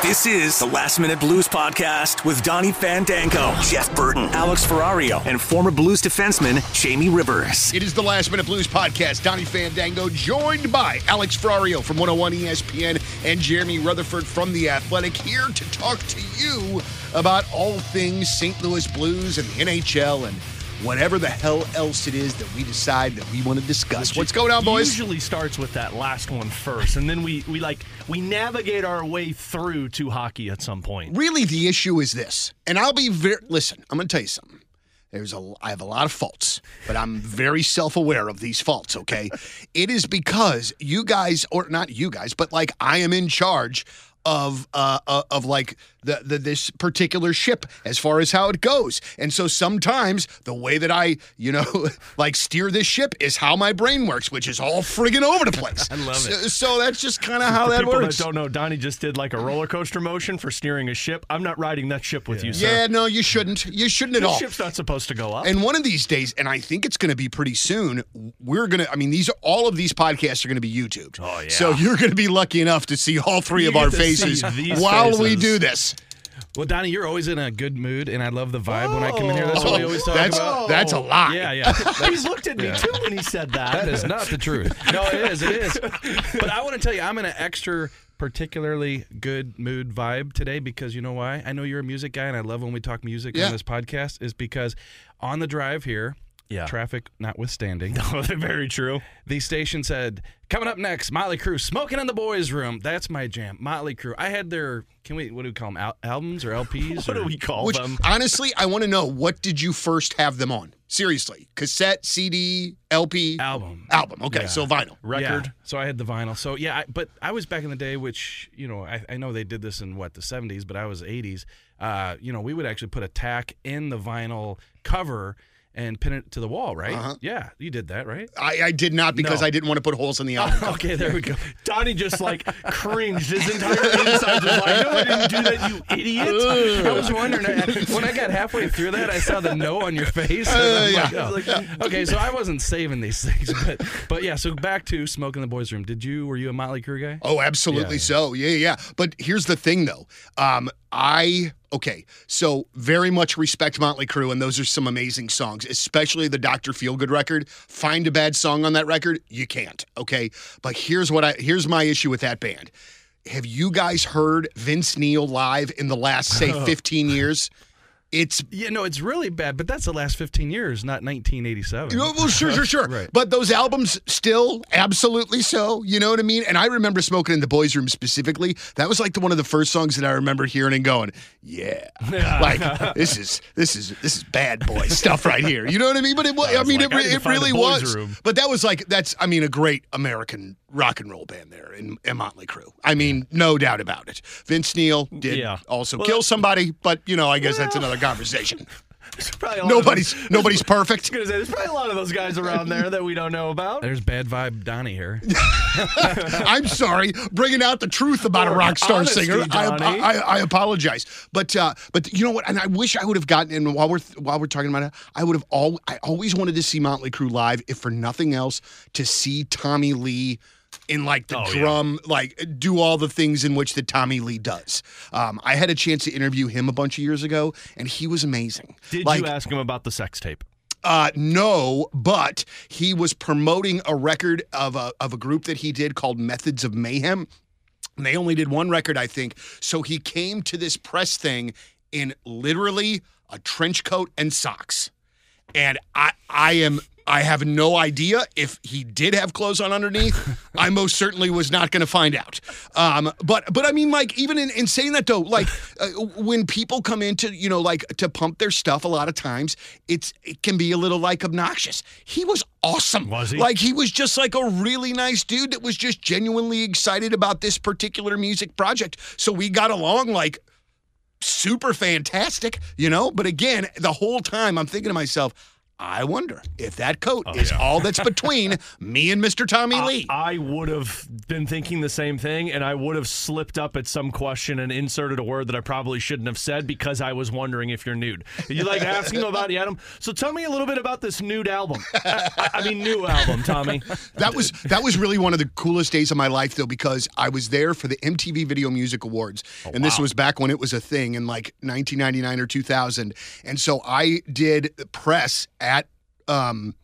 This is the Last Minute Blues Podcast with Donnie Fandango, Jeff Burton, Alex Ferrario, and former Blues defenseman Jamie Rivers. It is the Last Minute Blues Podcast. Donnie Fandango joined by Alex Ferrario from 101 ESPN and Jeremy Rutherford from The Athletic here to talk to you about all things St. Louis Blues and the NHL and whatever the hell else it is that we decide that we want to discuss. What's going on, boys? Usually starts with that last one first, and then we we like we navigate our way through to hockey at some point. Really, the issue is this, and I'll be very listen. I'm going to tell you something. There's a I have a lot of faults, but I'm very self-aware of these faults, okay? it is because you guys or not you guys, but like I am in charge of uh, uh of like the, the this particular ship as far as how it goes. And so sometimes the way that I, you know, like steer this ship is how my brain works, which is all friggin' over the place. I love so, it. So that's just kind of how For that people works. that don't know, Donnie just did like a roller coaster motion for steering a ship. I'm not riding that ship with you, sir. yeah, no, you shouldn't. You shouldn't at all the all. ship's not supposed to go up. And one of these days, and I think it's going to be pretty soon, we're going to, I mean, these are all of these podcasts are going to be YouTubed. Oh, yeah. So you're going to be lucky enough to see all three You of our get to see faces while we do this. Well, Donnie, you're always in a good mood, and I love the vibe when I come in here. That's what we oh, always talk that's, about. that's a lie. yeah, yeah. he looked at me too when he said that. That is not the truth. No, it is. It is. But I want to tell you, I'm in an extra, particularly good mood vibe today because you know why? I know you're a music guy, and I love when we talk music Yeah. on this podcast. Is because on the drive here, Yeah. traffic notwithstanding, Oh, very true. the station said, "Coming up next, Motley Crue, smoking in the boys' room." That's my jam, Motley Crue. I had their, can we, what do we call them, Al- albums or LPs? What or, do we call Which, them? honestly, I want to know what did you first have them on? Seriously. Cassette, CD, LP? album? Album. Okay, so vinyl. Record. Yeah, so I had the vinyl. So yeah, I, but I was back in the day, which you know, I, I know they did this in what the '70s, but I was '80s. Uh, you know, we would actually put a tack in the vinyl cover and pin it to the wall, right? Uh-huh. Yeah, you did that, right? I, I did not because No. I didn't want to put holes in the album. cover. Okay, there we go. Donnie just like cringed. His entire inside was like, "No, I didn't do that, you idiot." I was wondering when I got halfway through that, I saw the no on your face. and Uh, yeah. like, oh. Like, Okay, so I wasn't saving these things, but but yeah. So back to smoking in the boys' room. Did you? Were you a Motley Crue guy? Oh, absolutely so. Yeah, yeah. But here's the thing, though. Um, I okay. So very much respect Motley Crue, and those are some amazing songs, especially the Doctor Feelgood record. Find a bad song on that record, you can't. Okay, but here's what I here's my issue with that band. Have you guys heard Vince Neil live in the last say 15 years? It's Yeah, no, it's really bad, but that's the last 15 years, not 1987. Yeah, well, sure, sure, sure. Right. But those albums still absolutely so. You know what I mean? And I remember smoking in the boys' room specifically. That was like the, one of the first songs that I remember hearing and going, "Yeah, like this is this is this is bad boy stuff right here." You know what I mean? But it, wa- I was mean, like, it, I re- need to it really was. room. But that was like that's I mean a great American rock and roll band there in, in Motley Crue. I mean, no doubt about it. Vince Neil did Yeah. also Well, kill somebody, but you know, I guess that's another conversation. Probably a lot of Nobody's those- nobody's perfect. I was say, there's probably a lot of those guys around there that we don't know about. There's bad vibe Donnie here. I'm sorry, bringing out the truth about a rock star Honesty, singer. I, I, I apologize, but uh, but you know what? And I wish I would have gotten in while we're while we're talking about it. I would have all. I always wanted to see Motley Crue live, if for nothing else, to see Tommy Lee. In like the Oh, yeah. drum, like do all the things in which the Tommy Lee does. Um, I had a chance to interview him a bunch of years ago, and he was amazing. Did like, you ask him about the sex tape? uh, no, but he was promoting a record of a of a group that he did called Methods of Mayhem. And they only did one record, I think. So he came to this press thing in literally a trench coat and socks. And I I am I have no idea if he did have clothes on underneath. I most certainly was not going to find out. Um, but but I mean, like even in, in saying that though, like uh, when people come in to you know like to pump their stuff, a lot of times it's it can be a little like obnoxious. He was awesome. Was he? Like he was just like a really nice dude that was just genuinely excited about this particular music project. So we got along like super fantastic, you know? But again, the whole time I'm thinking to myself, I wonder if that coat oh, is all that's between me and Mr. Tommy Lee. I would have been thinking the same thing, and I would have slipped up at some question and inserted a word that I probably shouldn't have said because I was wondering if you're nude. You like asking about Adam? So tell me a little bit about this nude album. I, I mean, new album, Tommy. that was that was really one of the coolest days of my life though because I was there for the MTV Video Music Awards oh, and this was back when it was a thing in like 1999 or 2000 and so I did press at um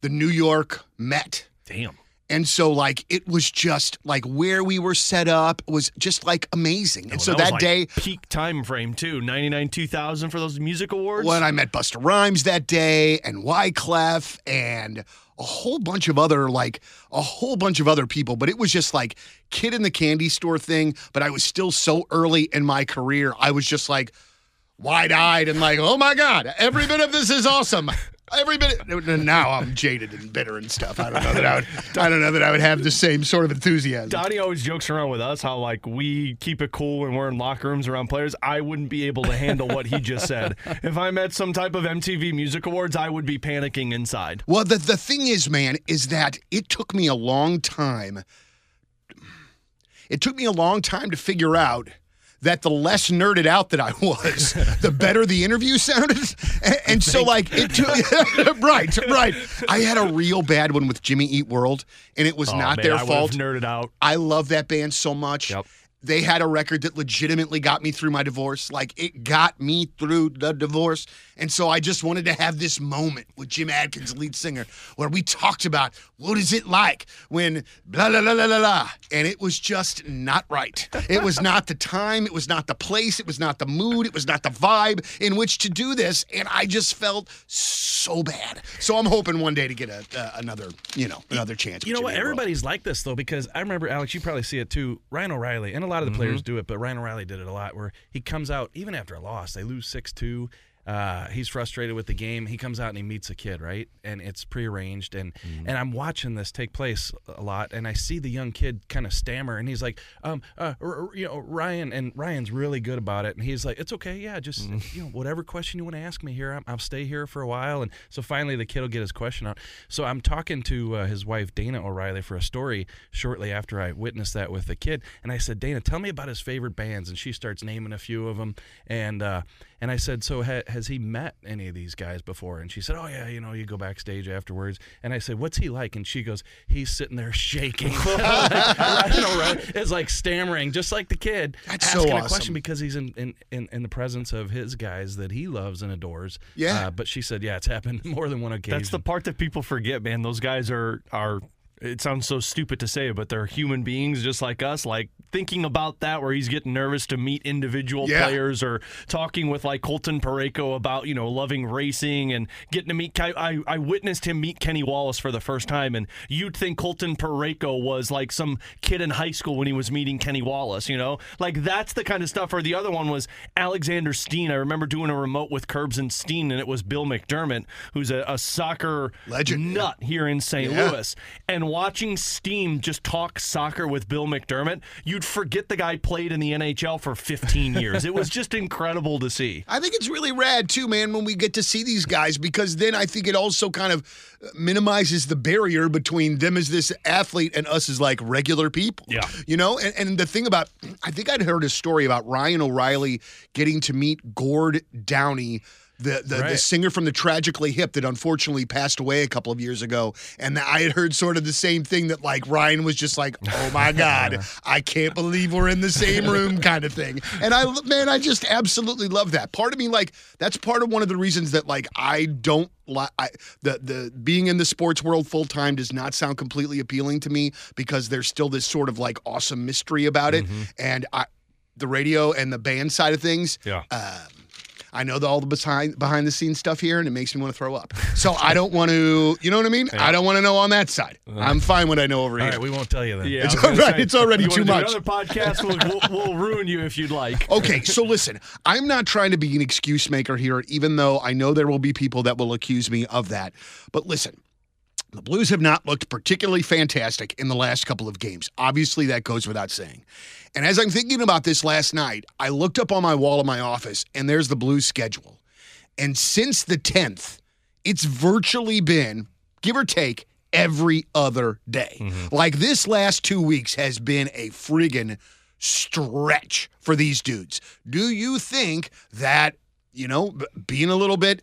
the New York Met Damn. and so like it was just like where we were set up was just like amazing and so was that, like day peak time frame too, 99 2000 for those music awards. when I met Busta Rhymes that day and Wyclef and a whole bunch of other like a whole bunch of other people, but it was just like kid in the candy store thing. But I was still so early in my career. I was just like wide eyed and like, oh my God, every bit of this is awesome. Every bit. Now I'm jaded and bitter and stuff. I don't know that I would. I don't know that I would have the same sort of enthusiasm. Donnie always jokes around with us how like we keep it cool when we're in locker rooms around players. I wouldn't be able to handle what he just said. If I met some type of MTV Music Awards, I would be panicking inside. Well, the, the thing is, man, is that it took me a long time. It took me a long time to figure out that the less nerded out that I was, the better the interview sounded. And, and so, like, it took, right, right. I had a real bad one with Jimmy Eat World, and it was Oh, not man, their I fault. Nerded out. I love that band so much. Yep. They had a record that legitimately got me through my divorce. Like it got me through the divorce. And so I just wanted to have this moment with Jim Adkins, lead singer, where we talked about what is it like when blah, blah, blah, blah, blah, blah. And it was just not right. It was not the time. It was not the place. It was not the mood. It was not the vibe in which to do this. And I just felt so bad. So I'm hoping one day to get a, uh, another, you know, another chance. You know what? Everybody's like this though, because I remember Alex. You probably see it too. Ryan O'Reilly and a lot of the players do it, but Ryan O'Reilly did it a lot. Where he comes out even after a loss, they lose six two. Uh, he's frustrated with the game. He comes out and he meets a kid, right? And it's prearranged. And and I'm watching this take place a lot, and I see the young kid kind of stammer, and he's like, um, uh, r- r- you know, Ryan, and Ryan's really good about it, and he's like, it's okay, yeah, just you know, whatever question you want to ask me here, I'm, I'll stay here for a while. And so finally, the kid will get his question out. So I'm talking to uh, his wife Dana O'Reilly for a story shortly after I witnessed that with the kid, and I said, Dana, tell me about his favorite bands, and she starts naming a few of them, and uh, and I said, so ha- has he met any of these guys before? And she said, oh yeah, you know, you go backstage afterwards, and I said, what's he like? And she goes, he's sitting there shaking, like, Ryan O'Reilly is like stammering, just like the kid, That's so asking a question because he's in, in, in, in the presence of his guys that he loves and adores. Yeah. Uh, but she said, yeah, it's happened more than one occasion. That's the part that people forget, man. Those guys are are. It sounds so stupid to say, but they're human beings just like us. Like thinking about that, where he's getting nervous to meet individual Yeah. players, or talking with like Colton Parayko about you know loving racing and getting to meet. I I witnessed him meet Kenny Wallace for the first time, and you'd think Colton Parayko was like some kid in high school when he was meeting Kenny Wallace. You know, like that's the kind of stuff. Or the other one was Alexander Steen. I remember doing a remote with Curbs and Steen, and it was Bill McDermott, who's a, a soccer Legend, yeah. nut here in St. Yeah. Louis. And watching Steen just talk soccer with Bill McDermott, you'd forget the guy played in the NHL for 15 years. It was just incredible to see. I think it's really rad too, man, when we get to see these guys because then I think it also kind of minimizes the barrier between them as this athlete and us as like regular people. Yeah. You know, and, and the thing about, I think I'd heard a story about Ryan O'Reilly getting to meet Gord Downie. The, the, the singer from the Tragically Hip that unfortunately passed away a couple of years ago. And I had heard sort of the same thing that like Ryan was just like, oh my God, I can't believe we're in the same room kind of thing. And I, man, I just absolutely love that. Part of me, like, that's part of one of the reasons that like I don't like the the being in the sports world full time does not sound completely appealing to me because there's still this sort of like awesome mystery about it. Mm-hmm. And I, the radio and the band side of things, Yeah. Uh, I know the, all the behind behind the scenes stuff here, and it makes me want to throw up. So I don't want to, you know what I mean? I don't want to know on that side. Uh-huh. I'm fine what I know over All here. right, we won't tell you that. Yeah, It's I all right. say, It's already you too much. Do another podcast, we'll, we'll, we'll ruin you if you'd like. Okay, so listen, I'm not trying to be an excuse maker here, even though I know there will be people that will accuse me of that. But listen, the Blues have not looked particularly fantastic in the last couple of games. Obviously, that goes without saying. And as I'm thinking about this last night, I looked up on my wall in my office, and there's the Blues schedule. And since the 10th, it's virtually been, give or take, every other day. Mm-hmm. Like this last two weeks has been a friggin' stretch for these dudes. Do you think that you know, being a little bit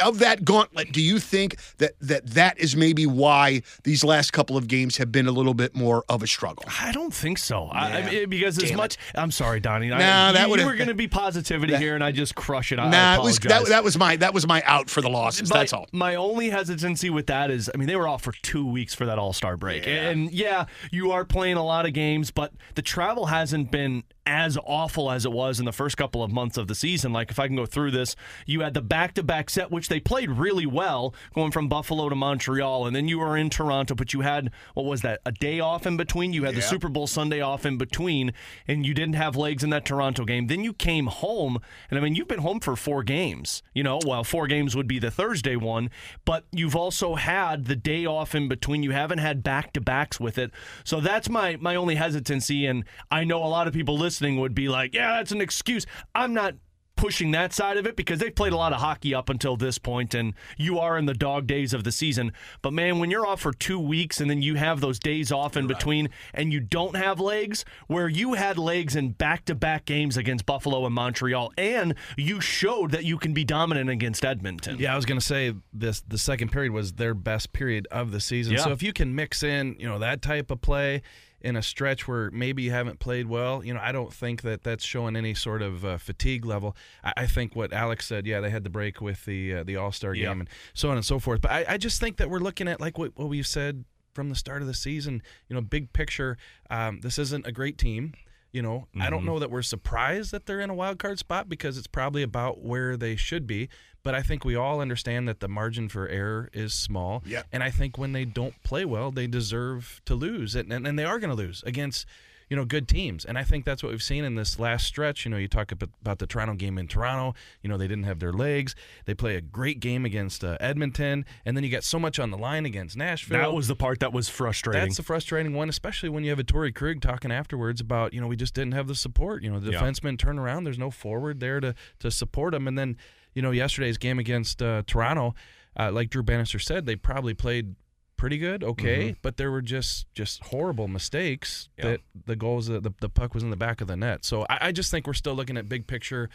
of that gauntlet, do you think that that that is maybe why these last couple of games have been a little bit more of a struggle? I don't think so. I, I Yeah. mean, because as Damn much, I'm sorry, Donnie. I, Nah, that you, would've- you were going to be positivity here, and I just crush it. I, I nah, it was that, that was my that was my out for the losses. My- That's all. My only hesitancy with that is, I mean, they were off for two weeks for that All Star break, and yeah, you are playing a lot of games, but the travel hasn't been as awful as it was in the first couple of months of the season. Like, if I can go through this, you had the back-to-back set, which they played really well, going from Buffalo to Montreal, and then you were in Toronto, but you had what was that? A day off in between. You had the Super Bowl Sunday off in between, and you didn't have legs in that Toronto game. Then you came home, and I mean, you've been home for four games. You know, well, four games would be the Thursday one, but you've also had the day off in between. You haven't had back to backs with it, so that's my my only hesitancy. And I know a lot of people listening would be like, "Yeah, that's an excuse." I'm not pushing that side of it because they've played a lot of hockey up until this point and you are in the dog days of the season. But man, when you're off for 2 weeks and then you have those days off in between and you don't have legs where you had legs in back-to-back games against Buffalo and Montreal and you showed that you can be dominant against Edmonton. Yeah, I was going to say this. The second period was their best period of the season. Yeah. So if you can mix in, you know, that type of play in a stretch where maybe you haven't played well, you know, I don't think that that's showing any sort of uh, fatigue level. I, I think what Alex said, yeah, they had the break with the uh, the All Star Yeah. game and so on and so forth. But I, I just think that we're looking at like what, what we've said from the start of the season. You know, big picture. Um, this isn't a great team. You know, I don't mm-hmm. know that we're surprised that they're in a wild card spot because it's probably about where they should be. But I think we all understand that the margin for error is small. Yep. And I think when they don't play well, they deserve to lose, and and, and they are going to lose against. You know, good teams, and I think that's what we've seen in this last stretch. You know, you talk about, the Toronto game in Toronto. You know, they didn't have their legs. They play a great game against uh, Edmonton, and then you got so much on the line against Nashville. That was the part that was frustrating. That's the frustrating one, especially when you have a Torrey Krug talking afterwards about, you know, we just didn't have the support. You know, the Yeah. defensemen turn around, there's no forward there to to support them. And then, you know, yesterday's game against uh, Toronto, uh, like Drew Bannister said, they probably played pretty good, okay, but there were just just horrible mistakes Mm-hmm. Yeah. that the goals, the, the puck was in the back of the net. So I, I just think we're still looking at big picture.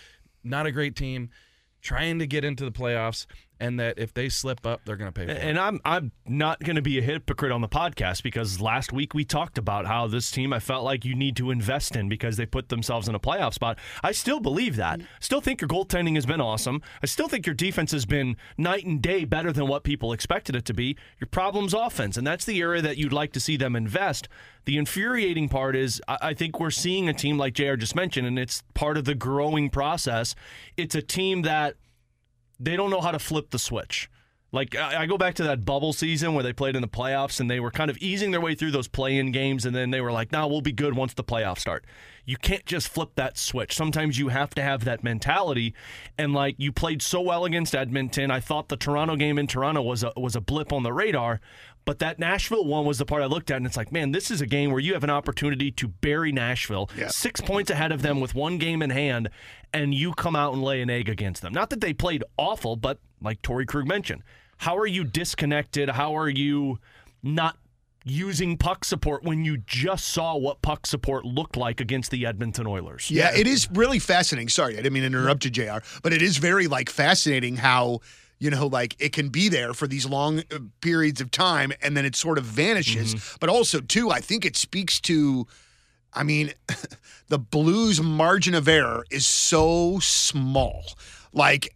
Not a great team, trying to get into the playoffs, and that if they slip up, they're going to pay for it. And I'm I'm not going to be a hypocrite on the podcast because last week we talked about how this team I felt like you need to invest in because they put themselves in a playoff spot. I still believe that. Still think your goaltending has been awesome. I still think your defense has been night and day better than what people expected it to be. Your problem's offense, and that's the area that you'd like to see them invest. The infuriating part is I think we're seeing a team like JR just mentioned, and it's part of the growing process. It's a team that they don't know how to flip the switch. Like I go back to that bubble season where they played in the playoffs and they were kind of easing their way through those play-in games and then they were like, "Now we'll be good once the playoffs start." You can't just flip that switch. Sometimes you have to have that mentality. And like you played so well against Edmonton, I thought the Toronto game in Toronto was a was a blip on the radar, but that Nashville one was the part I looked at and it's like, man, this is a game where you have an opportunity to bury Nashville, Yeah. 6 points ahead of them with one game in hand and you come out and lay an egg against them. Not that they played awful, but like Torrey Krug mentioned, how are you disconnected? How are you not using puck support when you just saw what puck support looked like against the Edmonton Oilers? Yeah, it is really fascinating. Sorry, I didn't mean to interrupt you, Jr. But it is very like fascinating how you know like it can be there for these long uh, periods of time and then it sort of vanishes. But also too, I think it speaks to. I mean, the Blues' margin of error is so small. Like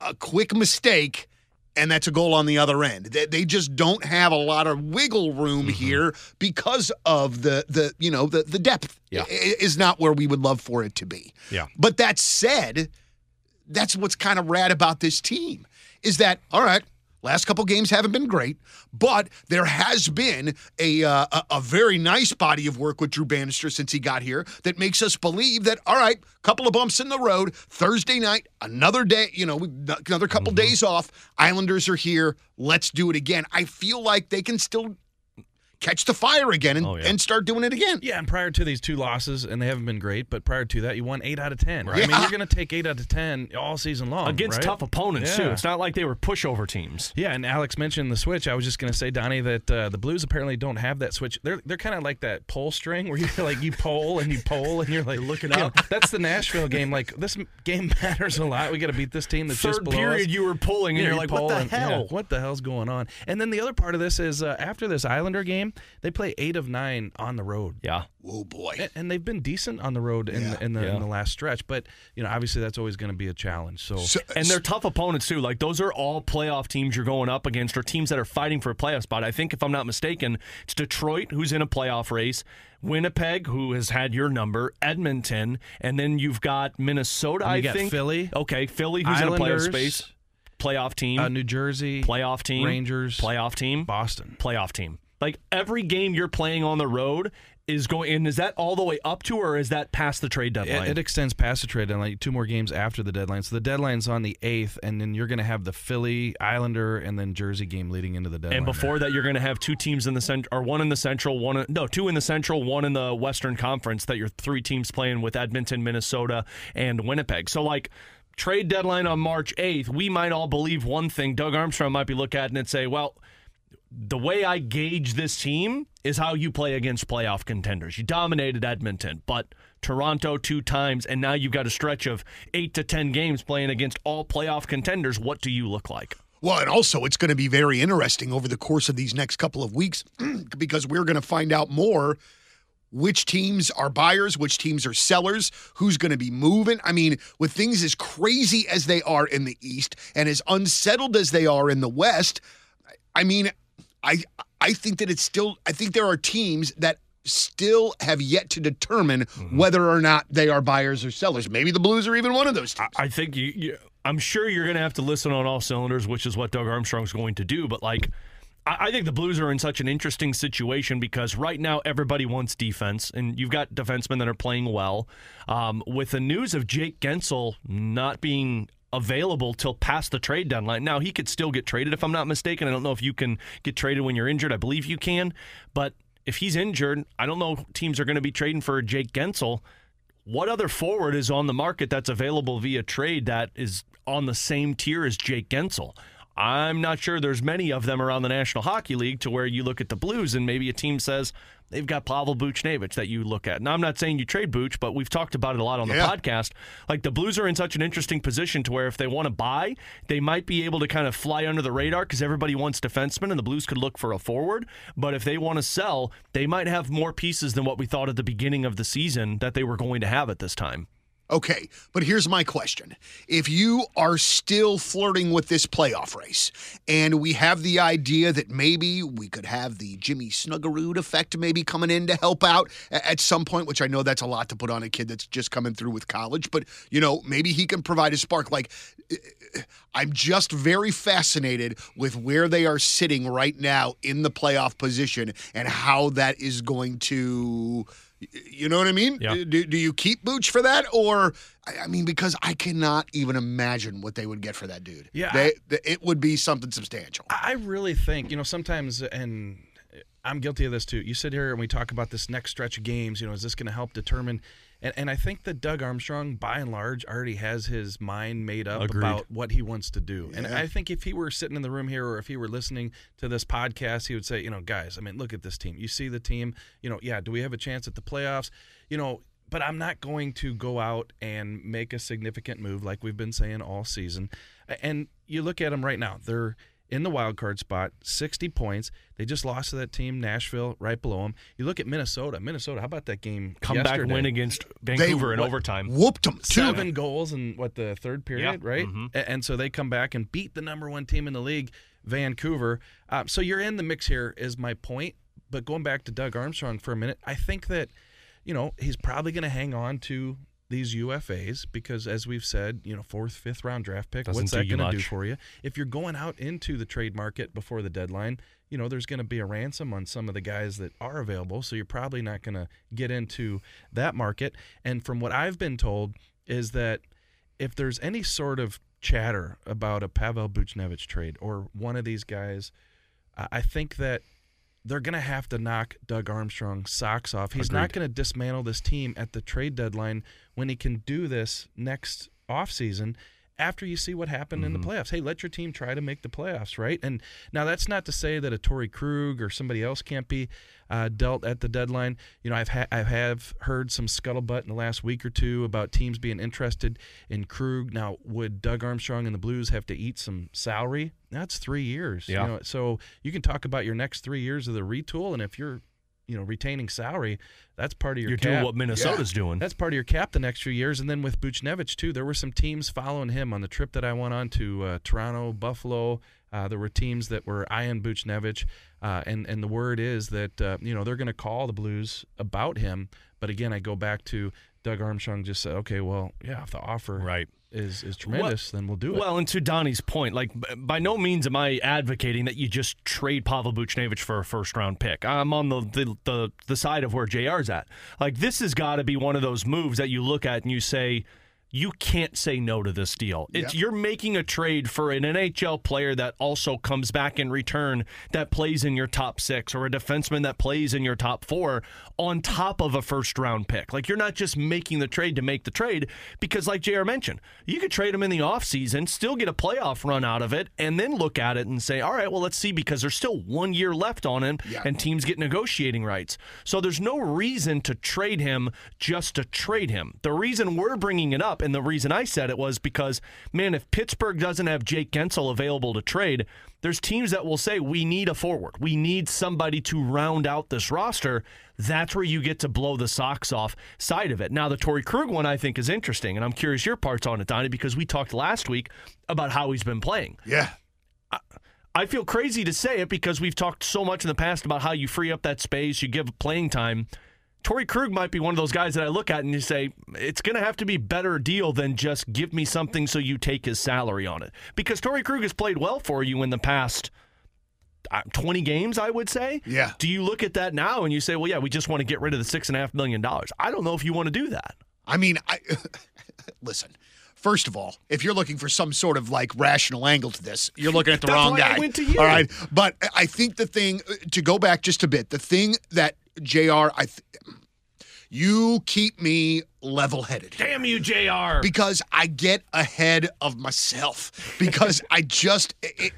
a- quick mistake and that's a goal on the other end. They, they just don't have a lot of wiggle room here because of the the you know the the depth Yeah. is not where we would love for it to be. Yeah. But that said, that's what's kind of rad about this team is that all right. Last couple games haven't been great, but there has been a, uh, a a very nice body of work with Drew Bannister since he got here that makes us believe that all right, couple of bumps in the road. Thursday night, another day, you know, another couple days off. Islanders are here. Let's do it again. I feel like they can still catch the fire again and, Oh, yeah. and start doing it again. Yeah, and prior to these two losses, and they haven't been great, but prior to that, you won eight out of ten. I Yeah. mean, you're going to take eight out of ten all season long Against right? tough opponents, too. It's not like they were pushover teams. Yeah, and Alex mentioned the switch. I was just going to say, Donnie, that uh, the Blues apparently don't have that switch. They're they're kind of like that pull string where you like you pull and you pull and you're like looking up. that's the Nashville game. Like this game matters a lot. We got to beat this team that's just Third below period, us. you were pulling, and Yeah, you're you like, pull what the and- yeah, hell? what the hell's going on? And then the other part of this is uh, after this Islander game, they play eight of nine on the road. Yeah. Oh boy. And, and they've been decent on the road in, the, in, the, Yeah. in the last stretch, but you know obviously that's always going to be a challenge. So, So- And they're tough opponents too. Like those are all playoff teams you're going up against, or teams that are fighting for a playoff spot. I think, if I'm not mistaken, it's Detroit who's in a playoff race, Winnipeg who has had your number, Edmonton, and then you've got Minnesota. And you I got think Philly. Okay, Philly who's Islanders, in a playoff space, playoff team, uh, New Jersey, playoff team, Rangers, playoff team, Boston. playoff team. Like every game you're playing on the road is going. And is that all the way up to, or is that past the trade deadline? It, it extends past the trade deadline, two more games after the deadline. So the deadline's on the eighth, and then you're going to have the Philly, Islander, and then Jersey game leading into the deadline. And before that, you're going to have two teams in the center, or one in the central, one in, no, two in the central, one in the Western Conference. That your three teams playing with Edmonton, Minnesota, and Winnipeg. So like. Trade deadline on March 8th, we might all believe one thing. Doug Armstrong might be looking at it and say, well, the way I gauge this team is how you play against playoff contenders. You dominated Edmonton, but Toronto two times, and now you've got a stretch of eight to 10 games playing against all playoff contenders. What do you look like? Well, and also it's going to be very interesting over the course of these next couple of weeks because we're going to find out more which teams are buyers, which teams are sellers, who's going to be moving. I mean, with things as crazy as they are in the East and as unsettled as they are in the West, I mean, I I think that it's still I think there are teams that still have yet to determine whether or not they are buyers or sellers. Maybe the Blues are even one of those teams. I think you, you I'm sure you're going to have to listen on all cylinders, which is what Doug Armstrong's going to do. But like, I, I think the Blues are in such an interesting situation because right now everybody wants defense, and you've got defensemen that are playing well. Um, with the news of Jake Guentzel not being available till past the trade deadline. Now he could still get traded if I'm not mistaken. I don't know if you can get traded when you're injured. I believe you can, but if he's injured, I don't know teams are going to be trading for Jake Guentzel what other forward is on the market that's available via trade that is on the same tier as Jake Guentzel? I'm not sure there's many of them around the National Hockey League to where you look at the Blues and maybe a team says they've got Pavel Buchnevich that you look at. Now, I'm not saying you trade Buch, but we've talked about it a lot on the Yeah. podcast. Like the Blues are in such an interesting position to where if they want to buy, they might be able to kind of fly under the radar because everybody wants defensemen and the Blues could look for a forward. But if they want to sell, they might have more pieces than what we thought at the beginning of the season that they were going to have at this time. Okay, but here's my question. If you are still flirting with this playoff race, and we have the idea that maybe we could have the Jimmy Snuggerud effect maybe coming in to help out at some point, which I know that's a lot to put on a kid that's just coming through with college, but you know, maybe he can provide a spark. Like, uh, I'm just very fascinated with where they are sitting right now in the playoff position and how that is going to. You know what I mean? Yeah. Uh, do, do you keep Booch for that, or I mean, because I cannot even imagine what they would get for that dude. Yeah, they, th- it would be something substantial. I really think, you know, sometimes, and I'm guilty of this too. You sit here and we talk about this next stretch of games. You know, is this going to help determine? And, and I think that Doug Armstrong, by and large, already has his mind made up Agreed. about what he wants to do. And I think if he were sitting in the room here or if he were listening to this podcast, he would say, you know, guys, I mean, look at this team. You see the team, you know, yeah, do we have a chance at the playoffs? You know, but I'm not going to go out and make a significant move like we've been saying all season. And you look at them right now; they're in the wild card spot, 60 points. They just lost to that team, Nashville, right below them. You look at Minnesota. Minnesota, how about that game? Comeback yesterday? win against They Vancouver in what- overtime. Whooped them too. Seven goals in what the third period, Yeah. right? Mhm. A- And so they come back and beat the number one team in the league, Vancouver. Uh, so you're in the mix here, is my point. But going back to Doug Armstrong for a minute, I think that you know he's probably going to hang on to these UFAs because, as we've said, you know, fourth, fifth round draft pick. Doesn't what's that going to do for you? If you're going out into the trade market before the deadline, you know, there's going to be a ransom on some of the guys that are available. So you're probably not going to get into that market. And from what I've been told, is that if there's any sort of chatter about a Pavel Buchnevich trade or one of these guys, I think that they're going to have to knock Doug Armstrong's socks off. He's not going to dismantle this team at the trade deadline when he can do this next offseason after you see what happened in the playoffs. Hey, let your team try to make the playoffs, right? And now that's not to say that a Torrey Krug or somebody else can't be uh, dealt at the deadline. You know, I've ha- I have heard some scuttlebutt in the last week or two about teams being interested in Krug. Now, would Doug Armstrong and the Blues have to eat some salary? That's three years. Yeah. You know, so you can talk about your next three years of the retool, and if you're you know retaining salary, that's part of your You're cap. doing what Minnesota's doing. That's part of your cap the next few years. And then with Buchnevich, too, there were some teams following him on the trip that I went on to uh, Toronto, Buffalo. Uh, there were teams that were eyeing Buchnevich. Uh, and, and the word is that, uh, you know, they're going to call the Blues about him. But again, I go back to Doug Armstrong just said, okay, well, yeah, if the offer Right. Is, is tremendous, then we'll do it. Well, and to Donnie's point, like by no means am I advocating that you just trade Pavel Buchnevich for a first round pick. I'm on the the, the, the side of where JR's at. Like this has got to be one of those moves that you look at and you say you can't say no to this deal. It's you're making a trade for an NHL player that also comes back in return that plays in your top 6 or a defenseman that plays in your top 4 on top of a first round pick. Like you're not just making the trade to make the trade because like JR mentioned, you could trade him in the offseason, still get a playoff run out of it and then look at it and say, "All right, well let's see because there's still 1 year left on him and teams get negotiating rights." So there's no reason to trade him just to trade him. The reason we're bringing it up and the reason I said it was because man, if Pittsburgh doesn't have Jake Guentzel available to trade, there's teams that will say we need a forward. We need somebody to round out this roster. That's where you get to blow the socks off side of it. Now the Torrey Krug one I think is interesting, and I'm curious your parts on it, Donnie, because we talked last week about how he's been playing. Yeah. I feel crazy to say it because we've talked so much in the past about how you free up that space, you give playing time. Torrey Krug might be one of those guys that I look at and you say, it's going to have to be better deal than just give me something so you take his salary on it. Because Torrey Krug has played well for you in the past uh, 20 games, I would say. Yeah. Do you look at that now and you say, well, yeah, we just want to get rid of the $6.5 million? I don't know if you want to do that. I mean, I listen. First of all, if you're looking for some sort of like rational angle to this, you're looking at the wrong guy. went to you. All right, but I think the thing to go back just a bit, the thing that Jr. I, th- you keep me level-headed. Damn you, JR. because I get ahead of myself because I just it,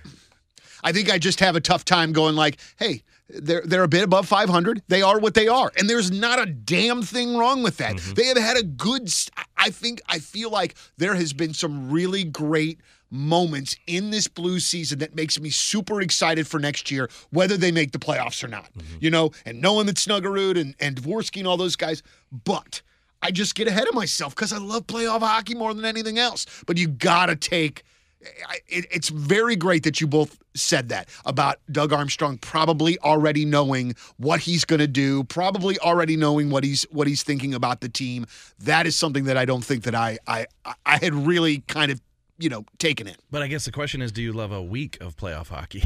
I think I just have a tough time going like, hey, they're they're a bit above 500. They are what they are, and there's not a damn thing wrong with that. Mm-hmm. They have had a good. I think I feel like there has been some really great moments in this Blues season that makes me super excited for next year, whether they make the playoffs or not. Mm-hmm. You know, and knowing that Snuggerud and and Dvorsky and all those guys, but. I just get ahead of myself because I love playoff hockey more than anything else. But you got to take. It, it's very great that you both said that about Doug Armstrong probably already knowing what he's going to do, probably already knowing what he's what he's thinking about the team. That is something that I don't think that I I I had really kind of you know taken in. but I guess the question is, do you love a week of playoff hockey?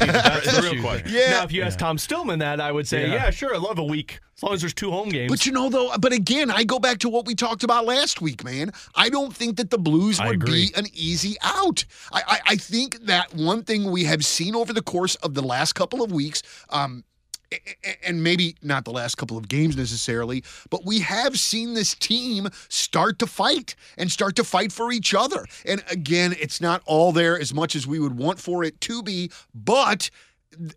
That's the real question. Yeah. Now, if you ask Tom Stillman that, I would say, Yeah. yeah, sure, I love a week as long as there's two home games. But you know, though, but again, I go back to what we talked about last week, man. I don't think that the Blues I would agree. be an easy out. I, I, I think that one thing we have seen over the course of the last couple of weeks, um, a- a- and maybe not the last couple of games necessarily, but we have seen this team start to fight and start to fight for each other. And again, it's not all there as much as we would want for it to be, but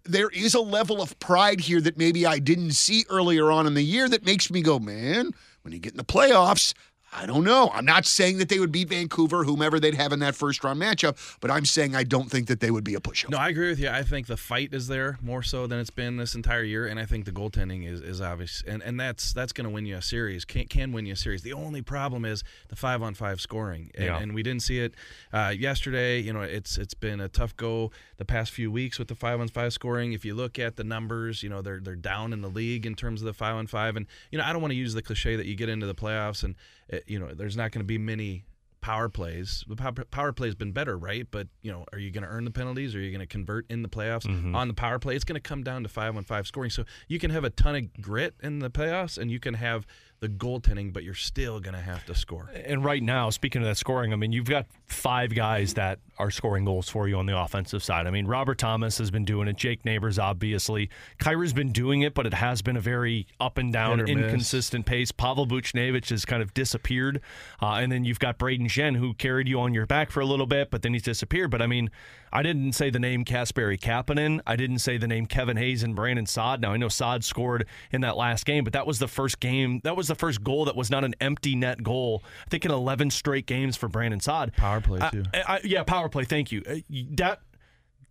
there is a level of pride here that maybe I didn't see earlier on in the year that makes me go, man, when you get in the playoffs, I don't know. I'm not saying that they would beat Vancouver, whomever they'd have in that first round matchup, but I'm saying I don't think that they would be a pushover. No, I agree with you. I think the fight is there more so than it's been this entire year, and I think the goaltending is, is obvious, and and that's that's going to win you a series. Can can win you a series. The only problem is the five on five scoring, and, Yeah. and we didn't see it uh, yesterday. You know, it's it's been a tough go the past few weeks with the five on five scoring. If you look at the numbers, you know they're they're down in the league in terms of the five on five, and you know I don't want to use the cliche that you get into the playoffs and Eh, you know there's not going to be many power plays. The power, play has been better, right? But you know, are you going to earn the penalties? Or are you going to convert in the playoffs on the power play? It's going to come down to five on five scoring. So you can have a ton of grit in the playoffs, and you can have the goaltending, but you're still going to have to score. And right now, speaking of that scoring, I mean, you've got five guys that are scoring goals for you on the offensive side. I mean, Robert Thomas has been doing it. Jake Neighbors, obviously. Kyrou's been doing it, but it has been a very up and down, Hit or miss. inconsistent pace. Pavel Buchnevich has kind of disappeared. Uh, and then you've got Brayden Schenn, who carried you on your back for a little bit, but then he's disappeared. But I mean, I didn't say the name Kasperi Kapanen. I didn't say the name Kevin Hayes and Brandon Saad. Now, I know Saad scored in that last game, but that was the first game. That was the first goal that was not an empty net goal. I think in 11 straight games for Brandon Saad. Power play, too. I- I- yeah, power play. Thank you. Uh, That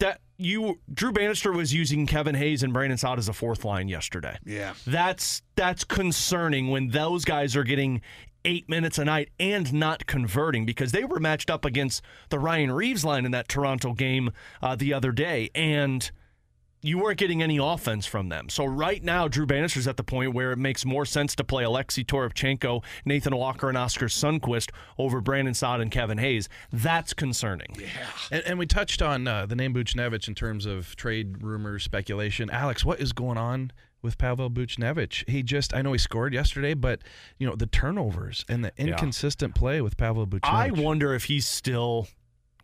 that you Drew Bannister was using Kevin Hayes and Brandon Saad as a fourth line yesterday. Yeah. That's that's concerning when those guys are getting eight minutes a night and not converting because they were matched up against the Ryan Reaves line in that Toronto game uh, the other day and you weren't getting any offense from them. So right now, Drew Bannister's at the point where it makes more sense to play Alexei Toropchenko, Nathan Walker, and Oskar Sundqvist over Brandon Saad and Kevin Hayes. That's concerning. And, and we touched on uh, the name Buchnevich in terms of trade rumors, speculation. Alex, what is going on with Pavel Buchnevich? He just, I know he scored yesterday, but you know the turnovers and the inconsistent play with Pavel Buchnevich. I wonder if he's still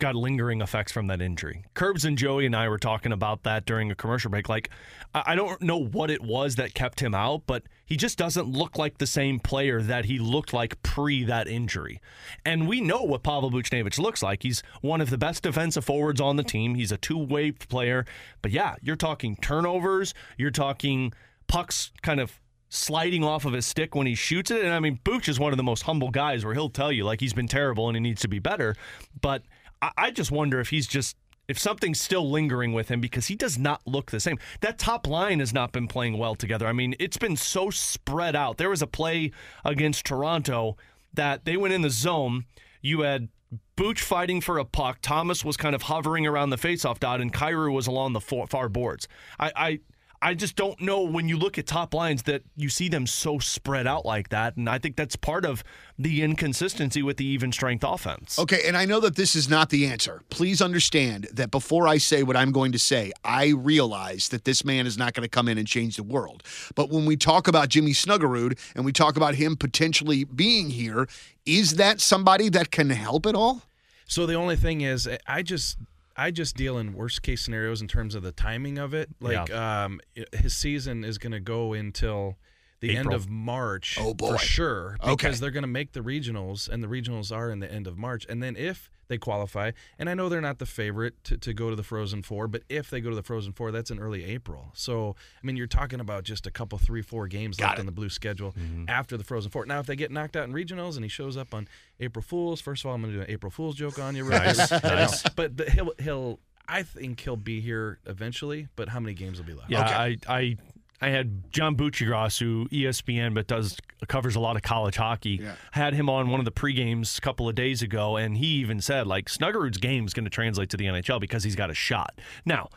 got lingering effects from that injury. Curbs and Joey and I were talking about that during a commercial break. Like, I don't know what it was that kept him out, but he just doesn't look like the same player that he looked like pre that injury. And we know what Pavel Buchnevich looks like. He's one of the best defensive forwards on the team. He's a two way player. But yeah, you're talking turnovers, you're talking pucks kind of sliding off of his stick when he shoots it. And I mean, Booch is one of the most humble guys where he'll tell you like he's been terrible and he needs to be better. But I, I just wonder if he's just if something's still lingering with him because he does not look the same. That top line has not been playing well together. I mean, it's been so spread out. There was a play against Toronto that they went in the zone. You had Booch fighting for a puck. Thomas was kind of hovering around the faceoff dot, and Kyrou was along the far boards. I, I I just don't know when you look at top lines that you see them so spread out like that, and I think that's part of the inconsistency with the even strength offense. Okay, and I know that this is not the answer. Please understand that before I say what I'm going to say, I realize that this man is not going to come in and change the world. But when we talk about Jimmy Snuggerud and we talk about him potentially being here, is that somebody that can help at all? So the only thing is, I just I just deal in worst case scenarios in terms of the timing of it. Like, um, his season is going to go until the end of March. Oh, boy. for sure. Because Okay. they're going to make the regionals, and the regionals are in the end of March. And then if they qualify, and I know they're not the favorite to, to go to the Frozen Four, but if they go to the Frozen Four, that's in early April. So I mean, you're talking about just a couple, three, four games Got left it. on the blue schedule mm-hmm. after the Frozen Four. Now, if they get knocked out in regionals and he shows up on April Fools, first of all, I'm going to do an April Fool's joke on you. Real Nice, nice. But the, he'll he'll I think he'll be here eventually. But how many games will be left? Yeah, Okay. I, I I had John Buccigross, who ESPN but does covers a lot of college hockey. Yeah. Had him on one of the pre-games a couple of days ago, and he even said like Snuggerud's game is going to translate to the NHL because he's got a shot. Now,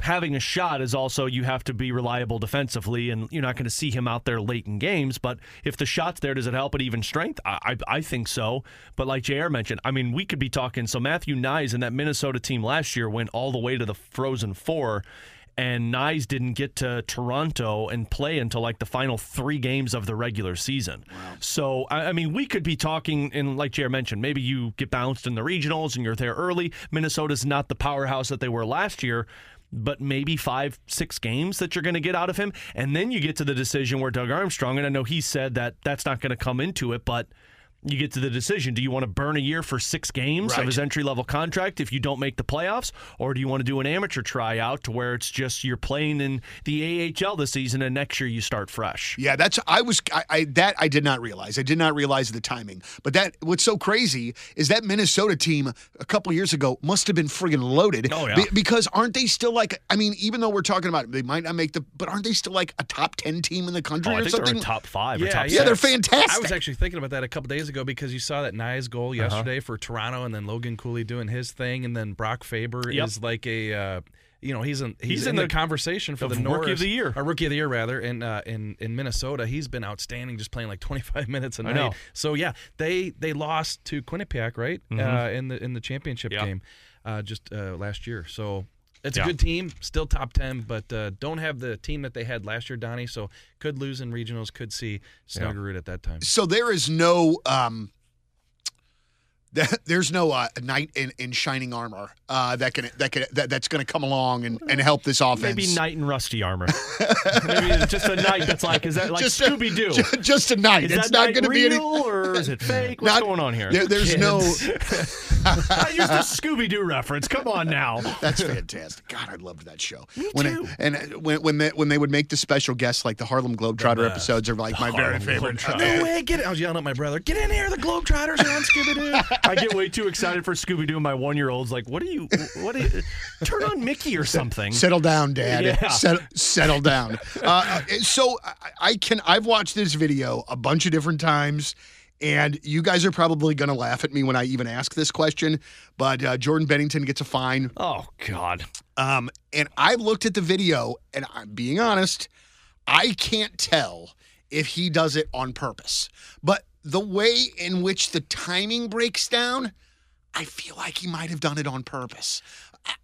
having a shot is also you have to be reliable defensively, and you're not going to see him out there late in games. But if the shot's there, does it help at even strength? I, I, I think so. But like JR mentioned, I mean, we could be talking. So Matthew Knies and that Minnesota team last year went all the way to the Frozen Four. And Knies didn't get to Toronto and play until like the final three games of the regular season. So, I, I mean, we could be talking, and like JR mentioned, maybe you get bounced in the regionals and you're there early. Minnesota's not the powerhouse that they were last year but maybe five, six games that you're going to get out of him. And then you get to the decision where Doug Armstrong, and I know he said that that's not going to come into it, but you get to the decision do you want to burn a year for six games Right. of his entry level contract if you don't make the playoffs? Or do you want to do an amateur tryout to where it's just you're playing in the AHL this season and next year you start fresh? Yeah, that's I was I, I that I did not realize. I did not realize the timing. But that what's so crazy is that Minnesota team a couple years ago must have been friggin' loaded. Oh, yeah. Be- because aren't they still like? I mean, even though we're talking about they might not make the, but aren't they still like a top ten team in the country Oh, I or think they're something? top five or Yeah, top yeah. yeah, they're fantastic. I was actually thinking about that a couple days ago because you saw that Knies goal Uh-huh. yesterday for Toronto, and then Logan Cooley doing his thing, and then Brock Faber Yep. is like a uh, you know he's in he's, He's in, in the, the- conversation for of the Rookie of the Year. a rookie of the year rather in uh, in in Minnesota. He's been outstanding, just playing like 25 minutes a I night. know. So yeah, they they lost to Quinnipiac right uh, in the in the championship Yeah. game uh, just uh, last year. So. It's a good team, still top ten, but uh, don't have the team that they had last year, Donnie. So could lose in regionals, could see Snuggerud at that time. So there is no um that, there's no uh, knight in, in shining armor uh, that can that can that, that's going to come along and, and help this offense. Maybe knight in rusty armor. Maybe just a knight that's like, is that like Just a- Scooby Doo? Ju- just a knight. Is it's that not going to be any. real or is it fake? What's Not- going on here? There, there's no. I used a Scooby Doo reference. Come on now. That's fantastic. God, I loved that show. when It, and uh, when when they, when they would make the special guests, like the Harlem Globetrotter episodes, are like my very favorite. No way, get it! I was yelling at my brother, "Get in here! The Globetrotters are on Scooby Doo!" I get way too excited for Scooby Doo. My one year old's like, "What are you? What? Are you, turn on Mickey or something." Settle down, Dad. Yeah. Settle, settle down. Uh, so I, can. I've watched this video a bunch of different times, and you guys are probably going to laugh at me when I even ask this question. But uh, Jordan Binnington gets a fine, Oh God. um, and I looked at the video, and I'm being honest, I can't tell if he does it on purpose. But the way in which the timing breaks down, I feel like he might have done it on purpose. I,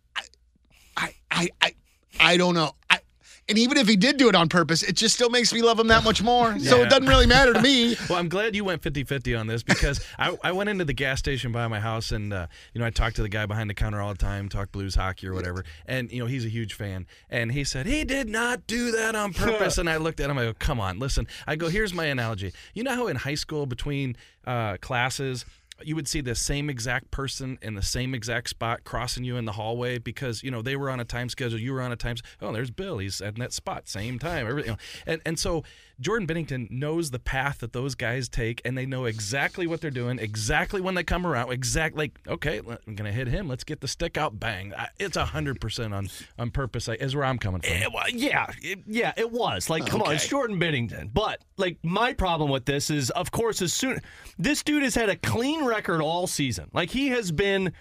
I, I, I, I don't know. I, and even if he did do it on purpose, it just still makes me love him that much more. So it doesn't really matter to me. Well, I'm glad you went 50 50 on this because I, I went into the gas station by my house and, uh, you know, I talked to the guy behind the counter all the time, talk blues hockey or whatever. And, you know, he's a huge fan. And he said, he did not do that on purpose. and I looked at him, I go, come on, listen. I go, here's my analogy. You know how in high school between uh, classes, you would see the same exact person in the same exact spot crossing you in the hallway because you know they were on a time schedule, you were on a time. Oh, there's Bill. He's at that spot, same time. Everything, you know. and and so Jordan Binnington knows the path that those guys take, and they know exactly what they're doing, exactly when they come around, exactly like okay, I'm gonna hit him. Let's get the stick out, bang. It's a hundred percent on on purpose. Is where I'm coming from. It wa- yeah, it, yeah, it was. Like, come on, it's Jordan Binnington. But like, my problem with this is, of course, as soon this dude has had a clean record all season. Like, he has been.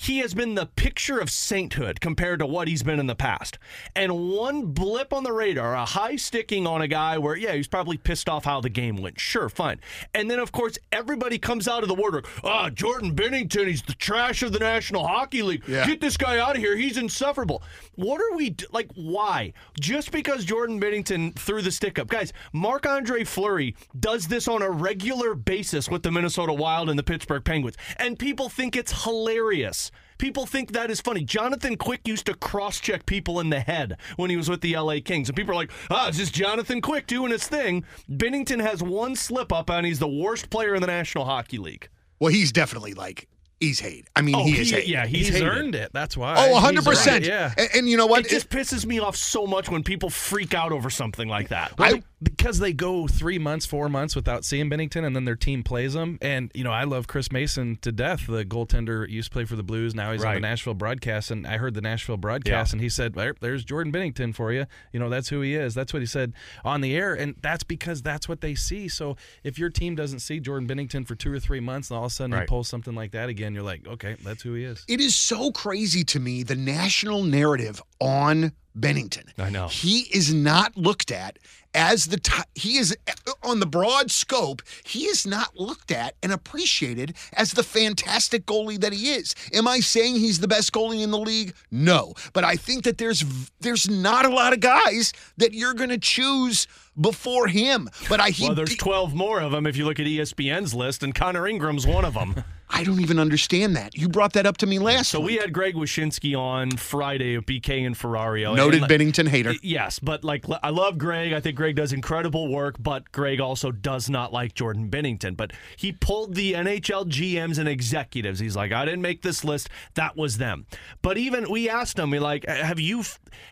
He has been the picture of sainthood compared to what he's been in the past. And one blip on the radar, a high sticking on a guy where, yeah, he's probably pissed off how the game went. Sure, fine. And then, of course, everybody comes out of the woodwork. Ah, Jordan Binnington, he's the trash of the National Hockey League. Yeah. Get this guy out of here. He's insufferable. What are we like? Why? Just because Jordan Binnington threw the stick up, guys. Marc Andre Fleury does this on a regular basis with the Minnesota Wild and the Pittsburgh Penguins, and people think it's hilarious. People think that is funny. Jonathan Quick used to cross check people in the head when he was with the LA Kings. And people are like, ah, it's just Jonathan Quick doing his thing. Binnington has one slip up and he's the worst player in the National Hockey League. Well, he's definitely like he's hate. I mean, Oh, he he- is hate. yeah, he's, he's earned it. That's why. Oh, 100 percent. earned Yeah. And, and you know what? It just pisses me off so much when people freak out over something like that. I- because they go three months, four months without seeing Binnington, and then their team plays them. And you know, I love Chris Mason to death. The goaltender used to play for the Blues. Now he's on the Nashville broadcast, and I heard the Nashville broadcast, Yeah. and he said, there, "There's Jordan Binnington for you. You know, that's who he is. That's what he said on the air, and that's because that's what they see. So if your team doesn't see Jordan Binnington for two or three months, and all of a sudden he Right. pulls something like that again, you're like, okay, that's who he is. It is so crazy to me the national narrative on Binnington. I know. He is not looked at as the t- he is on the broad scope. He is not looked at and appreciated as the fantastic goalie that he is. Am I saying he's the best goalie in the league? No, but I think that there's there's not a lot of guys that you're going to choose before him. But I he, Well, there's 12 more of them if you look at ESPN's list, and Connor Ingram's one of them. I don't even understand that. You brought that up to me last So we had Greg Wyshynski on Friday of BK and Ferrario. Oh, Noted and, like, Binnington hater. Yes, but like I love Greg. I think Greg does incredible work, but Greg also does not like Jordan Binnington. But he pulled the NHL GMs and executives. He's like, I didn't make this list. That was them. But even we asked him, we like, have you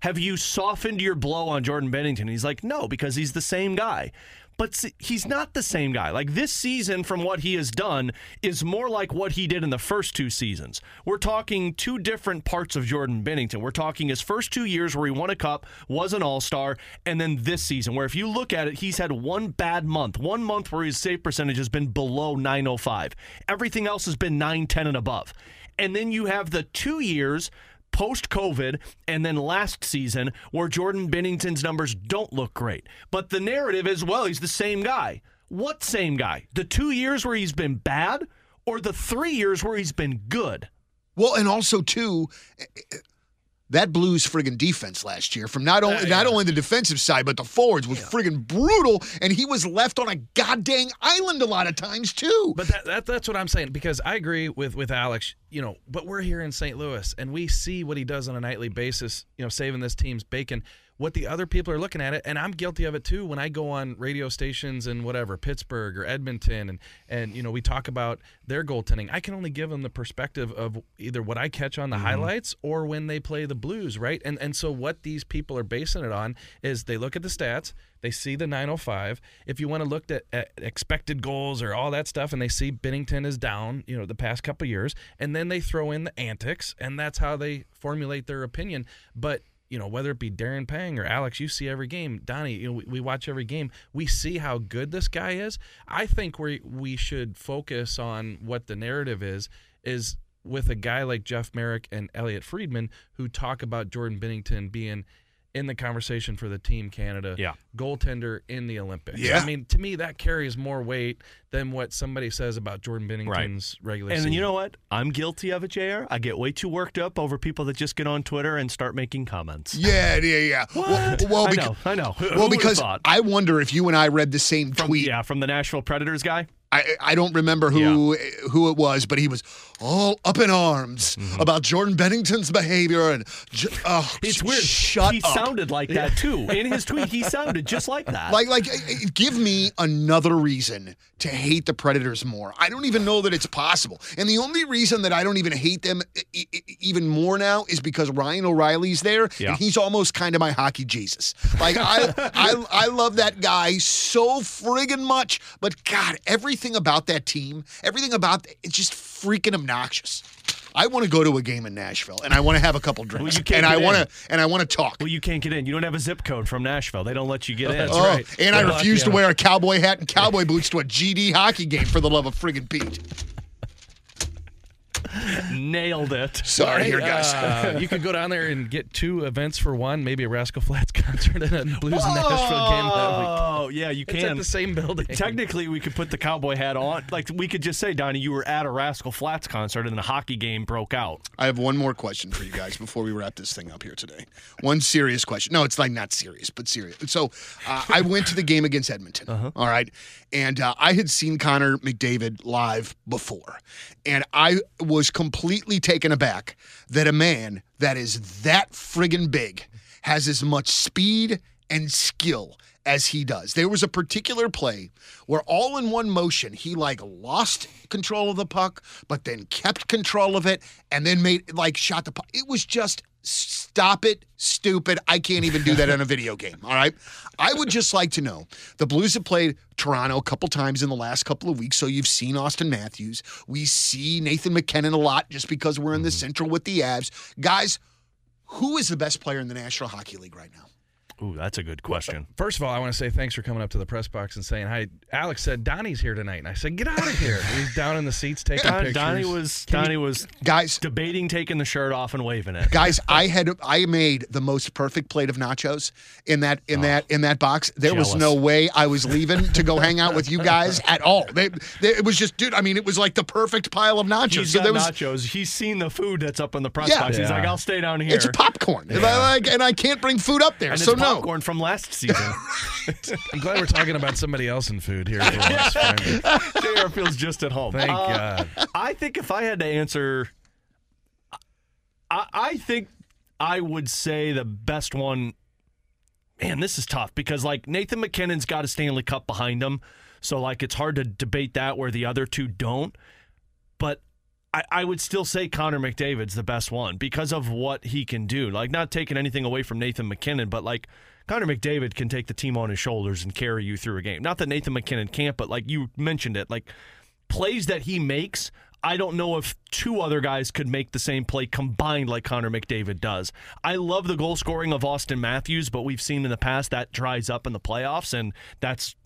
have you softened your blow on Jordan Binnington? He's like, no, because he's the same guy. But see, he's not the same guy. Like this season, from what he has done, is more like what he did in the first two seasons. We're talking two different parts of Jordan Binnington. We're talking his first two years where he won a cup, was an all star, and then this season, where if you look at it, he's had one bad month, one month where his save percentage has been below 905. Everything else has been 910 and above. And then you have the two years post COVID and then last season where Jordan Binnington's numbers don't look great. But the narrative is well, he's the same guy. What same guy? The two years where he's been bad or the three years where he's been good? Well, and also too, that Blues friggin' defense last year from not only Uh, not only the defensive side but the forwards was friggin' brutal, and he was left on a goddamn island a lot of times too. But that, that that's what I'm saying because I agree with with Alex. You know, but we're here in St. Louis and we see what he does on a nightly basis. You know, saving this team's bacon. What the other people are looking at it, and I'm guilty of it too. When I go on radio stations and whatever Pittsburgh or Edmonton, and and you know we talk about their goaltending, I can only give them the perspective of either what I catch on the mm-hmm. highlights or when they play the Blues, right? And and so what these people are basing it on is they look at the stats, they see the 905. If you want to look at, at expected goals or all that stuff, and they see Binnington is down, you know, the past couple years, and then they throw in the antics, and that's how they formulate their opinion. But you know, whether it be Darren Pang or Alex, you see every game. Donnie, you know, we, we watch every game. We see how good this guy is. I think we we should focus on what the narrative is. Is with a guy like Jeff Marek and Elliotte Friedman who talk about Jordan Binnington being in the conversation for the Team Canada Yeah. goaltender in the Olympics. Yeah. I mean, to me, that carries more weight than what somebody says about Jordan Binnington's regular And season. then you know what? I'm guilty of it, JR. I get way too worked up over people that just get on Twitter and start making comments. yeah, yeah, yeah. Well, well, I know, I know. Who- who well, because? I wonder if you and I read the same From, tweet. yeah, from the Nashville Predators guy. I, I don't remember who who it was, but he was all up in arms Mm-hmm. about Jordan Binnington's behavior and oh, It's weird. Shut he up. sounded like that too. In his tweet, he sounded just like that. Like, like, eh, eh, give me another reason to hate the Predators more. I don't even know that it's possible. And the only reason that I don't even hate them e- e- even more now is because Ryan O'Reilly's there, Yeah. and he's almost kind of my hockey Jesus. Like, I, I, I love that guy so friggin' much. But God, everything about that team, everything about it's just freaking obnoxious. I want to go to a game in Nashville, and I want to have a couple drinks, you can't and I want to, and I want to talk. well, you can't get in. You don't have a zip code from Nashville. They don't let you get in. That's Oh, right. and I Good luck, refuse to wear a cowboy hat and cowboy boots to a GD hockey game for the love of friggin' Pete. Nailed it. Sorry, here, guys. Uh, you could go down there and get two events for one, maybe a Rascal Flatts concert and a Blues and Nashville game. Oh, yeah, you It's can. at the same building. Technically, we could put the cowboy hat on. Like we could just say, Donnie, you were at a Rascal Flatts concert and the hockey game broke out. I have one more question for you guys before we wrap this thing up here today. One serious question. No, it's like not serious, but serious. So uh, I went to the game against Edmonton. all right. And uh, I had seen Connor McDavid live before. And I was completely taken aback that a man that is that friggin' big has as much speed and skill as he does. There was a particular play where all in one motion he like lost control of the puck but then kept control of it and then made like shot the puck. It was just stop it stupid. I can't even do that in a video game, all right? I would just like to know. The Blues have played Toronto a couple times in the last couple of weeks, so you've seen Auston Matthews. We see Nathan MacKinnon a lot just because we're in the mm-hmm. Central with the Avs. Guys, who is the best player in the National Hockey League right now? Ooh, that's a good question. First of all, I want to say thanks for coming up to the press box and saying hi. Alex said Donnie's here tonight, and I said get out of here. He's down in the seats taking Don- pictures. Donnie was Donnie was Guys, debating taking the shirt off and waving it. guys, I had I made the most perfect plate of nachos in that in oh. that in that box. There was no way I was leaving to go hang out with you guys at all. They, they, it was just, dude. I mean, it was like the perfect pile of nachos. He's So got there was nachos. He's seen the food that's up in the press Yeah. box. He's Yeah. like, I'll stay down here. it's popcorn, and, I, like, and I can't bring food up there. and so it's no. Popcorn from last season. I'm glad we're talking about somebody else in food here. For once, finally. JR feels just at home. Thank Uh, God. I think if I had to answer, I, I think I would say the best one. Man, this is tough because like Nathan MacKinnon's got a Stanley Cup behind him, so like it's hard to debate that where the other two don't. But I, I would still say Connor McDavid's the best one because of what he can do. Like not taking anything away from Nathan MacKinnon, but like Connor McDavid can take the team on his shoulders and carry you through a game. Not that Nathan MacKinnon can't, but like you mentioned it, like plays that he makes, I don't know if two other guys could make the same play combined like Connor McDavid does. I love the goal scoring of Auston Matthews, but we've seen in the past that dries up in the playoffs, and that's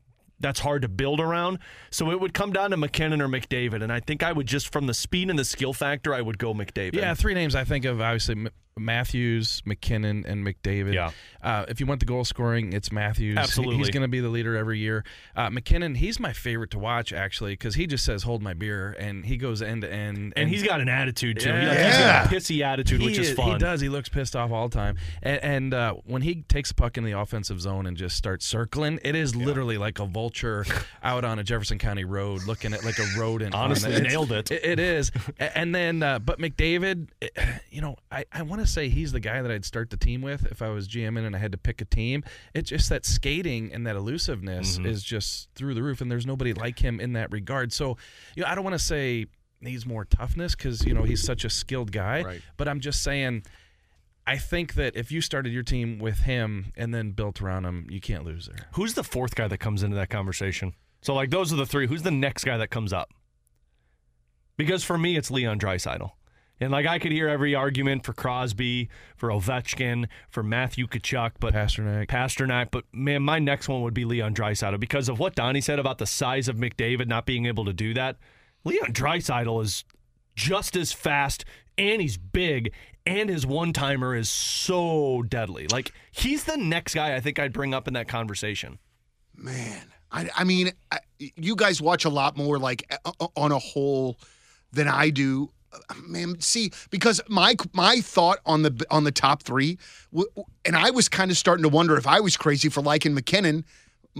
that's hard to build around. So it would come down to MacKinnon or McDavid, and I think I would just from the speed and the skill factor, I would go McDavid. Yeah, three names I think of. Obviously, Matthews, MacKinnon, and McDavid. Yeah. Uh, if you want the goal scoring, it's Matthews. Absolutely. he's going to be the leader every year. Uh, MacKinnon, he's my favorite to watch actually because he just says "Hold my beer" and he goes end to end. And he's got an attitude too. Yeah. like, He's got a pissy attitude, He which is is- fun. He does. He looks pissed off all the time. And, and uh, when he takes a puck in the offensive zone and just starts circling, it is literally like a vulture out on a Jefferson County road looking at like a rodent. on Honestly, nailed it. It is. And then, uh, but McDavid, eh, you know, I, I want to say he's the guy that I'd start the team with if I was GMing and I had to pick a team. It's just that skating and that elusiveness Mm-hmm. is just through the roof, and there's nobody like him in that regard. So, you know, I don't want to say needs more toughness because you know he's such a skilled guy. Right. But I'm just saying, I think that if you started your team with him and then built around him, you can't lose there. Who's the fourth guy that comes into that conversation? So, like, those are the three. Who's the next guy that comes up? Because for me, it's Leon Draisaitl. And, like, I could hear every argument for Crosby, for Ovechkin, for Matthew Tkachuk, but Pastrnak. Pastrnak. But, man, my next one would be Leon Draisaitl because of what Donnie said about the size of McDavid not being able to do that. Leon Draisaitl is just as fast and he's big and his one timer is so deadly. Like, he's the next guy I think I'd bring up in that conversation. Man, I, I mean, I, you guys watch a lot more like uh, on a whole than I do. Man, see, because my my thought on the on the top three, and I was kind of starting to wonder if I was crazy for liking MacKinnon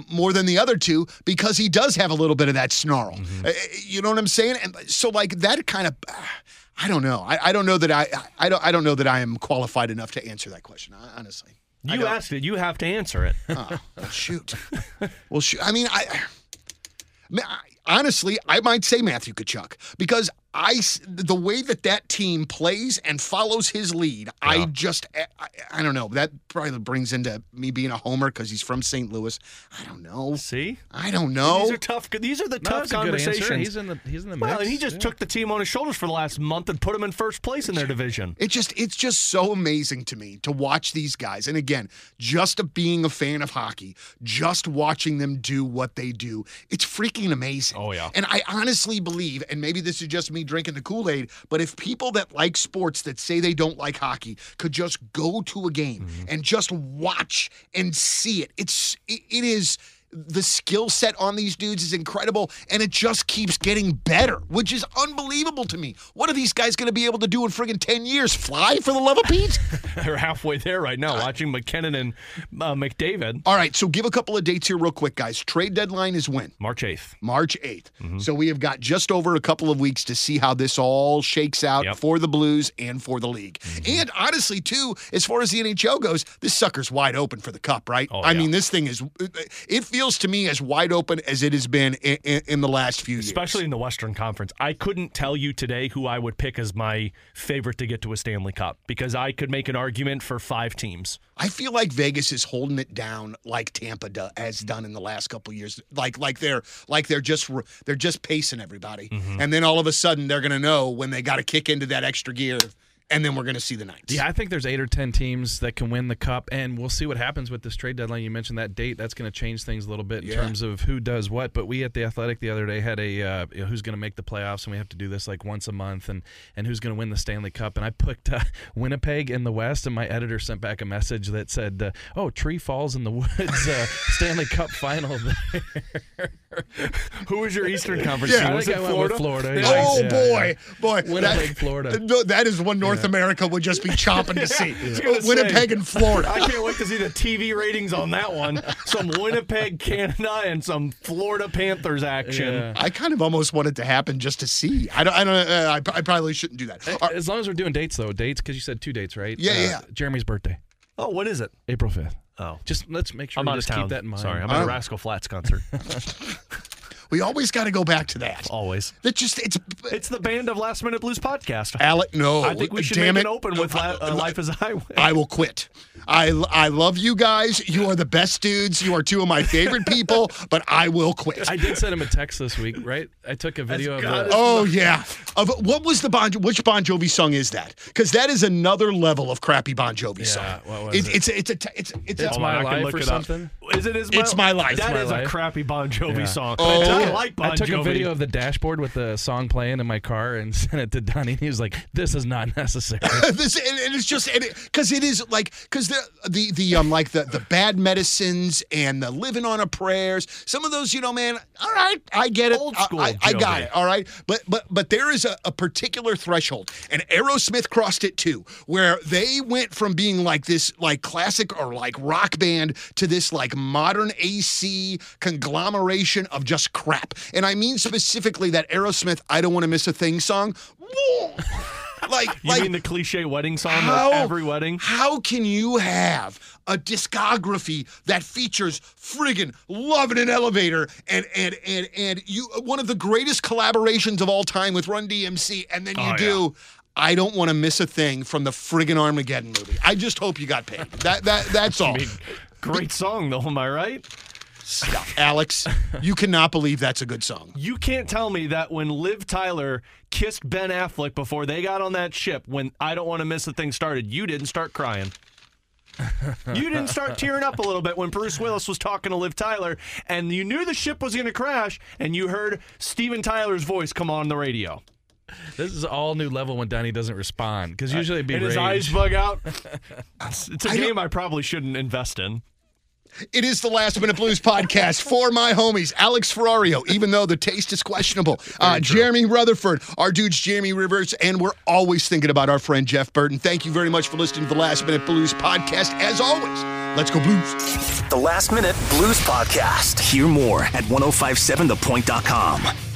more than the other two because he does have a little bit of that snarl. Uh, you know what I'm saying? And so, like that kind of. I don't know. I, I don't know that I, I don't I don't know that I am qualified enough to answer that question. Honestly, You asked it. You have to answer it. Oh, well, shoot. well, shoot. I mean, I, I- honestly, I might say Matthew Tkachuk because I s- the way that that team plays and follows his lead, I just I, I- I don't know. That probably brings into me being a homer because he's from St. Louis. I don't know. See, I don't know. these are tough. These are the No, tough that's a good answer. conversations. He's in the he's in the well, and he just Yeah. took the team on his shoulders for the last month and put him in first place in their division. It just it's just so amazing to me to watch these guys. And again, just a, being a fan of hockey, just watching them do what they do, it's freaking amazing. Oh, yeah. And I honestly believe, and maybe this is just me drinking the Kool-Aid, but if people that like sports that say they don't like hockey could just go to a game Mm-hmm. and just watch and see it, it's it, it is the skill set on these dudes is incredible and it just keeps getting better, which is unbelievable to me. What are these guys going to be able to do in friggin' 10 years? Fly for the love of Pete? They're halfway there right now, watching MacKinnon and uh, McDavid. All right, so give a couple of dates here, real quick, guys. Trade deadline is when? March eighth. March 8th. Mm-hmm. So we have got just over a couple of weeks to see how this all shakes out Yep. Mm-hmm. for the Blues and for the league. And honestly, too, as far as the NHL goes, this sucker's wide open for the cup, right? Oh, I yeah. mean, this thing is, it feels to me as wide open as it has been in, in, in the last few years. Especially in the Western Conference. I couldn't tell you today who I would pick as my favorite to get to a Stanley Cup because I could make an argument for five teams. I feel like Vegas is holding it down like Tampa has done in the last couple of years. Like like they're like they're just they're just pacing everybody, Mm-hmm. and then all of a sudden they're gonna know when they got to kick into that extra gear, and then we're gonna see the Knights. Yeah, I think there's eight or ten teams that can win the cup, and we'll see what happens with this trade deadline. You mentioned that date; that's going to change things a little bit in Yeah. terms of who does what. But we at the Athletic the other day had a uh, you know, who's going to make the playoffs, and we have to do this like once a month, and and who's going to win the Stanley Cup. And I picked uh, Winnipeg in the West, and my editor sent back a message that said, uh, "Oh, Tree Falls in the Woods uh, Stanley Cup final." Who was your Eastern Conference Yeah, team? I Was think it I Florida? Florida. Yeah. yeah. Oh Yeah, boy, boy, Winnipeg, that, Florida. that is one North America would just be chomping to see. gonna Winnipeg say. and Florida. I can't wait to see the TV ratings on that one. Some Winnipeg, Canada, and some Florida Panthers action. Yeah. I kind of almost want it to happen just to see. I don't. I don't. Uh, I, I probably shouldn't do that. All right, As long as we're doing dates, though, dates because you said two dates, right? Uh, Yeah, yeah. Jeremy's birthday, Oh, what is it? April fifth. Oh. Just let's make sure I'm we out of just town. keep that in mind. Sorry, I'm at a Rascal Flatts concert. we always got to go back to that. Always. That just it's. It's the Band of Last Minute Blues podcast. Alec, no. I think we should damn make it. it open with la- uh, Life as a Highway. I will quit. I, I love you guys. You are the best dudes. You are two of my favorite people, but I will quit. I did send him a text this week, right? I took a video of God the, Oh yeah. Of what was the Bon which Bon Jovi song is that? Because that is another level of crappy Bon Jovi song. what was It- it? It's it's a t- it's it's, It's My on, I can Life or it up. something? Is it is It's My Life. That My is Life. a crappy Bon Jovi Yeah. song. Oh, But I like Bon I took Jovi. a video of the dashboard with the song playing in my car and sent it to Donnie. And he was like, "This is not necessary." this and, and it's just because it is like because the the the um like the the bad medicines and the living on a prayers some of those you know man all right I get it Old I- school I, I got it all right but but but there is a, a particular threshold and Aerosmith crossed it too where they went from being like this like classic or like rock band to this like modern AC conglomeration of just crap and I mean specifically that Aerosmith I don't want to miss a thing song. Like, You like mean the cliche wedding song how, every wedding? How can you have a discography that features friggin' Love in an Elevator and and and and you one of the greatest collaborations of all time with Run DMC, and then you Oh, do I don't want to miss a thing from the friggin' Armageddon movie. I just hope you got paid. That that that's all. Great song, though, am I right? Stop. Alex, you cannot believe that's a good song. You can't tell me that when Liv Tyler kissed Ben Affleck before they got on that ship, when I Don't Want to Miss a Thing started, you didn't start crying. you didn't start tearing up a little bit when Bruce Willis was talking to Liv Tyler, and you knew the ship was going to crash, and you heard Steven Tyler's voice come on the radio. this is all new level when Donnie doesn't respond because uh, usually it'd be and his eyes bug out. It's, it's a I game I probably shouldn't invest in. It is the Last Minute Blues podcast for my homies, Alex Ferrario, even though the taste is questionable. Uh, Jeremy Rutherford, our dude's Jeremy Rivers, and we're always thinking about our friend Jeff Burton. Thank you very much for listening to the Last Minute Blues podcast. As always, let's go Blues. The Last Minute Blues Podcast. Hear more at 1057thepoint.com.